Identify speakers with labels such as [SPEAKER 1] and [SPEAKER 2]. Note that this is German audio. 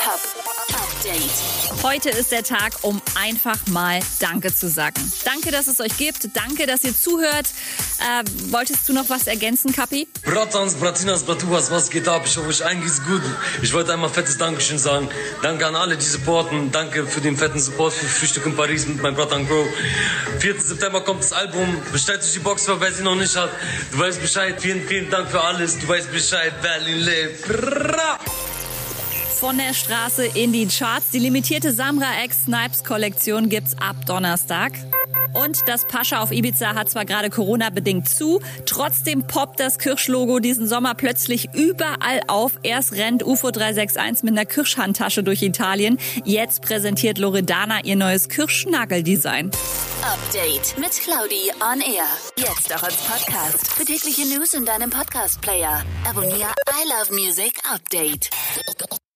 [SPEAKER 1] Hip-Hop Update.
[SPEAKER 2] Heute ist der Tag, um einfach mal Danke zu sagen. Danke, dass es euch gibt. Danke, dass ihr zuhört. Äh, wolltest du noch was ergänzen, Kapi?
[SPEAKER 3] Bratans, Bratinas, Bratuas, was geht ab? Ich hoffe, euch allen geht's gut. Ich wollte einmal fettes Dankeschön sagen. Danke an alle, die supporten. Danke für den fetten Support für Frühstück in Paris mit meinem Bratan Grow. 4. September kommt das Album. Bestellt euch die Box wer sie noch nicht hat. Du weißt Bescheid. Vielen, vielen Dank für alles. Du weißt Bescheid. Berlin lebt.
[SPEAKER 2] Von der Straße in die Charts. Die limitierte Samra X Snipes Kollektion gibt's ab Donnerstag. Und das Pascha auf Ibiza hat zwar gerade Corona-bedingt zu, trotzdem poppt das Kirschlogo diesen Sommer plötzlich überall auf. Erst rennt UFO 361 mit einer Kirschhandtasche durch Italien. Jetzt präsentiert Loredana ihr neues Kirschnageldesign.
[SPEAKER 1] Update mit Claudi on Air. Jetzt auch als Podcast. Für tägliche News in deinem Podcast-Player. Abonniere I Love Music Update.